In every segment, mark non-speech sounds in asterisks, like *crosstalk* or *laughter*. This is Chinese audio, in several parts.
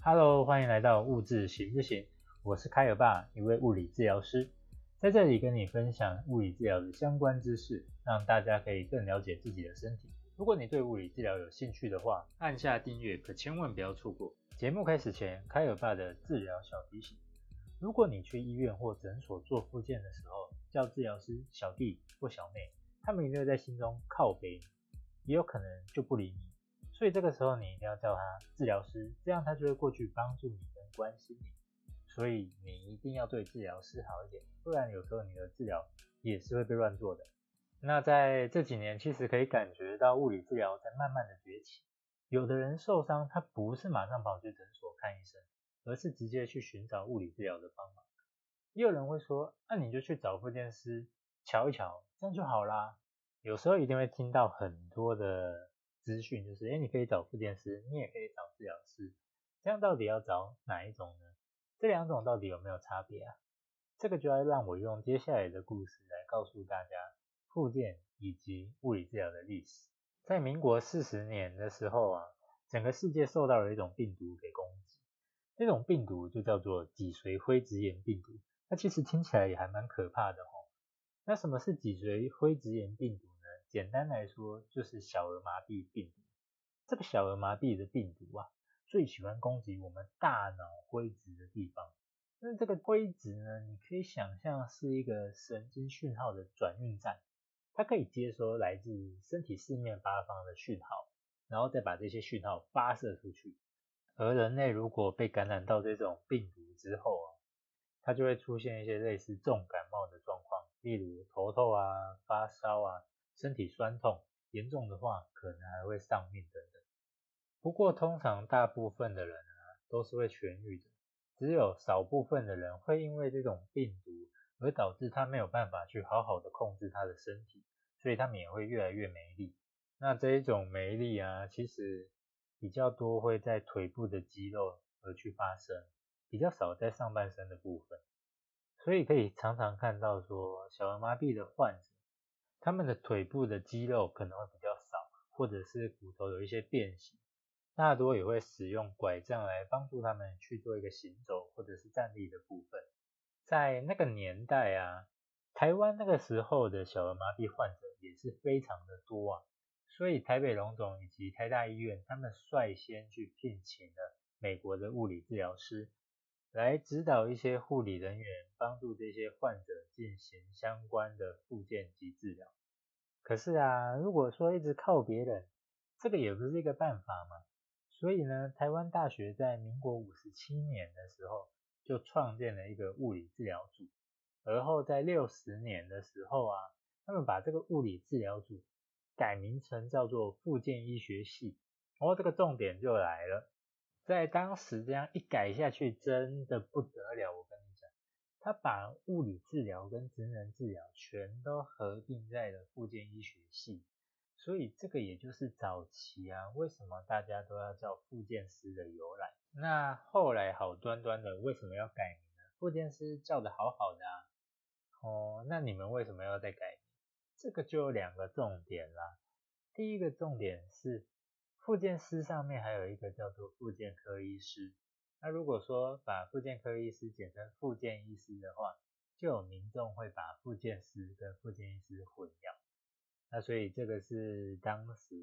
Hello，欢迎来到物质行不行？我是凯尔爸，一位物理治疗师，在这里跟你分享物理治疗的相关知识，让大家可以更了解自己的身体。如果你对物理治疗有兴趣的话，按下订阅，可千万不要错过。节目开始前，凯尔爸的治疗小提醒：如果你去医院或诊所做复健的时候，叫治疗师小弟或小妹，他们一定会在心中靠背，也有可能就不理你。所以这个时候你一定要叫他治疗师，这样他就会过去帮助你跟关心你。所以你一定要对治疗师好一点，不然有时候你的治疗也是会被乱做的。那在这几年，其实可以感觉到物理治疗在慢慢的崛起。有的人受伤，他不是马上跑去诊所看医生，而是直接去寻找物理治疗的帮忙。也有人会说，那你就去找复健师瞧一瞧，这样就好啦。有时候一定会听到很多的。资讯就是，哎，你可以找复健师，你也可以找治疗师，这样到底要找哪一种呢？这两种到底有没有差别啊？这个就要让我用接下来的故事来告诉大家复健以及物理治疗的历史。在民国四十年的时候啊，整个世界受到了一种病毒给攻击，这种病毒就叫做脊髓灰质炎病毒。那其实听起来也还蛮可怕的吼。那什么是脊髓灰质炎病毒？简单来说，就是小儿麻痹病毒。这个小儿麻痹的病毒啊，最喜欢攻击我们大脑灰质的地方。那这个灰质呢，你可以想象是一个神经讯号的转运站，它可以接收来自身体四面八方的讯号，然后再把这些讯号发射出去。而人类如果被感染到这种病毒之后啊，它就会出现一些类似重感冒的状况，例如头痛啊、发烧啊。身体酸痛，严重的话可能还会丧命等等。不过通常大部分的人啊都是会痊愈的，只有少部分的人会因为这种病毒而导致他没有办法去好好的控制他的身体，所以他们也会越来越没力。那这一种没力啊，其实比较多会在腿部的肌肉而去发生，比较少在上半身的部分。所以可以常常看到说小儿麻痹的患者。他们的腿部的肌肉可能会比较少，或者是骨头有一些变形，大多也会使用拐杖来帮助他们去做一个行走或者是站立的部分。在那个年代啊，台湾那个时候的小儿麻痹患者也是非常的多啊，所以台北荣总以及台大医院他们率先去聘请了美国的物理治疗师。来指导一些护理人员，帮助这些患者进行相关的复健及治疗。可是啊，如果说一直靠别人，这个也不是一个办法嘛。所以呢，台湾大学在民国五十七年的时候，就创建了一个物理治疗组。而后在六十年的时候啊，他们把这个物理治疗组改名成叫做复健医学系。然后这个重点就来了。在当时这样一改下去，真的不得了。我跟你讲，他把物理治疗跟职能治疗全都合并在了附件医学系，所以这个也就是早期啊，为什么大家都要叫附件师的由来。那后来好端端的为什么要改名呢？附件师叫的好好的啊，哦，那你们为什么要再改名？这个就有两个重点啦。第一个重点是。复健师上面还有一个叫做复健科医师，那如果说把复健科医师简称复健医师的话，就有民众会把复健师跟复健医师混淆，那所以这个是当时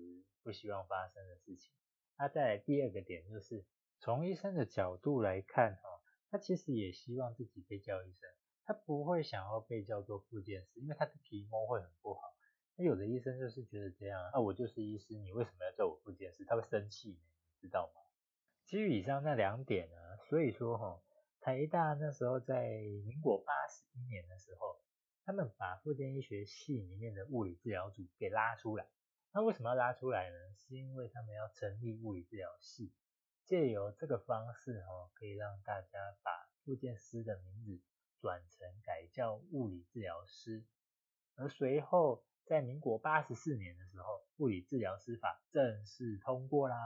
不希望发生的事情。那在第二个点就是从医生的角度来看哈，他其实也希望自己被叫医生，他不会想要被叫做复健师，因为他的皮毛会很不好。那有的医生就是觉得这样，啊我就是医师，你为什么要叫我复健师？他会生气呢，你知道吗？基于以上那两点呢，所以说哈，台大那时候在民国八十一年的时候，他们把复健医学系里面的物理治疗组给拉出来。那为什么要拉出来呢？是因为他们要成立物理治疗系，借由这个方式哈，可以让大家把复健师的名字转成改叫物理治疗师，而随后。在民国八十四年的时候，物理治疗师法正式通过啦，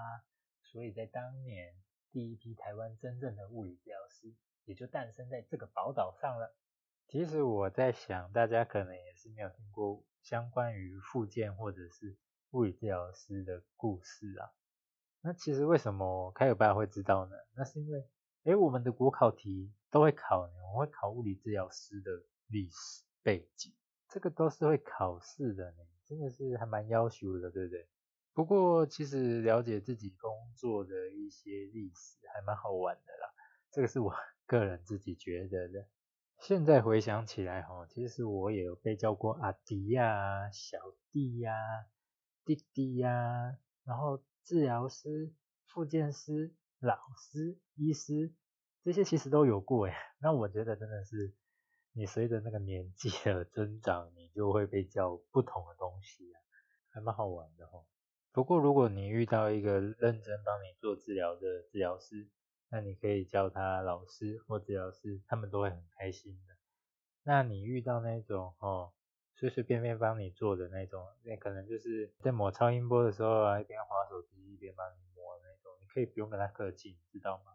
所以在当年第一批台湾真正的物理治疗师也就诞生在这个宝岛上了。其实我在想，大家可能也是没有听过相关于复健或者是物理治疗师的故事啊。那其实为什么开尔巴会知道呢？那是因为，哎，我们的国考题都会考呢，我们会考物理治疗师的历史背景，这个都是会考试的呢，真的是还蛮要求的，对不对？不过其实了解自己工作的一些历史还蛮好玩的啦，这个是我 *laughs* 个人自己觉得的。现在回想起来哈，其实我也有被叫过阿迪呀、小弟呀、弟弟呀，然后治疗师、复健师、老师、医师这些其实都有过诶。*laughs* 那我觉得真的是，你随着那个年纪的增长，你就会被叫不同的东西啊，还蛮好玩的哈。不过如果你遇到一个认真帮你做治疗的治疗师，那你可以叫他老师或治疗师，他们都会很开心的。那你遇到那种哦，随随便便帮你做的那种，那可能就是在抹超音波的时候啊，一边滑手机一边帮你抹那种，你可以不用跟他客气，知道吗？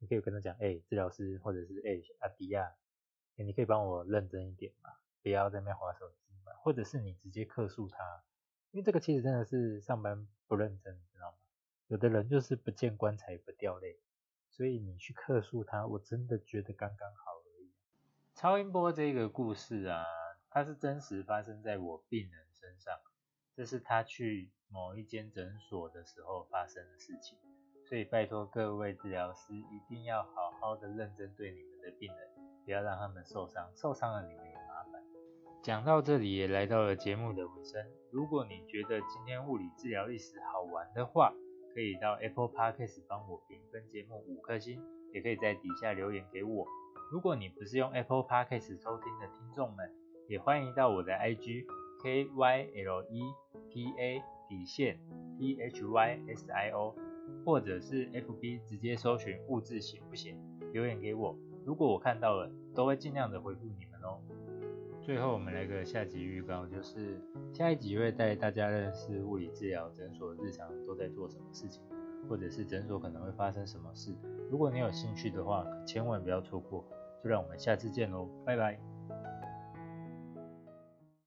你可以跟他讲，哎，治疗师或者是哎阿迪亚，你可以帮我认真一点嘛，不要在那边划手机嘛，或者是你直接客诉他，因为这个其实真的是上班不认真，知道吗？有的人就是不见棺材不掉泪。所以你去客诉他，我真的觉得刚刚好而已。超音波这个故事啊，它是真实发生在我病人身上，这是他去某一间诊所的时候发生的事情。所以拜托各位治疗师一定要好好的认真对你们的病人，不要让他们受伤，受伤了你们也麻烦。讲到这里也来到了节目的尾声，如果你觉得今天物理治疗历史好玩的话，可以到 Apple Podcast 帮我评分节目五颗星，也可以在底下留言给我。如果你不是用 Apple Podcast 收听的听众们，也欢迎到我的 IG K Y L E P A 底线 T H Y S I O，或者是 FB 直接搜寻物质行不行？留言给我，如果我看到了，都会尽量的回复你们哦。最后我们来个下集预告，就是下一集会带大家认识物理治疗诊所日常都在做什么事情，或者是诊所可能会发生什么事。如果你有兴趣的话，千万不要错过。就让我们下次见喽，拜拜。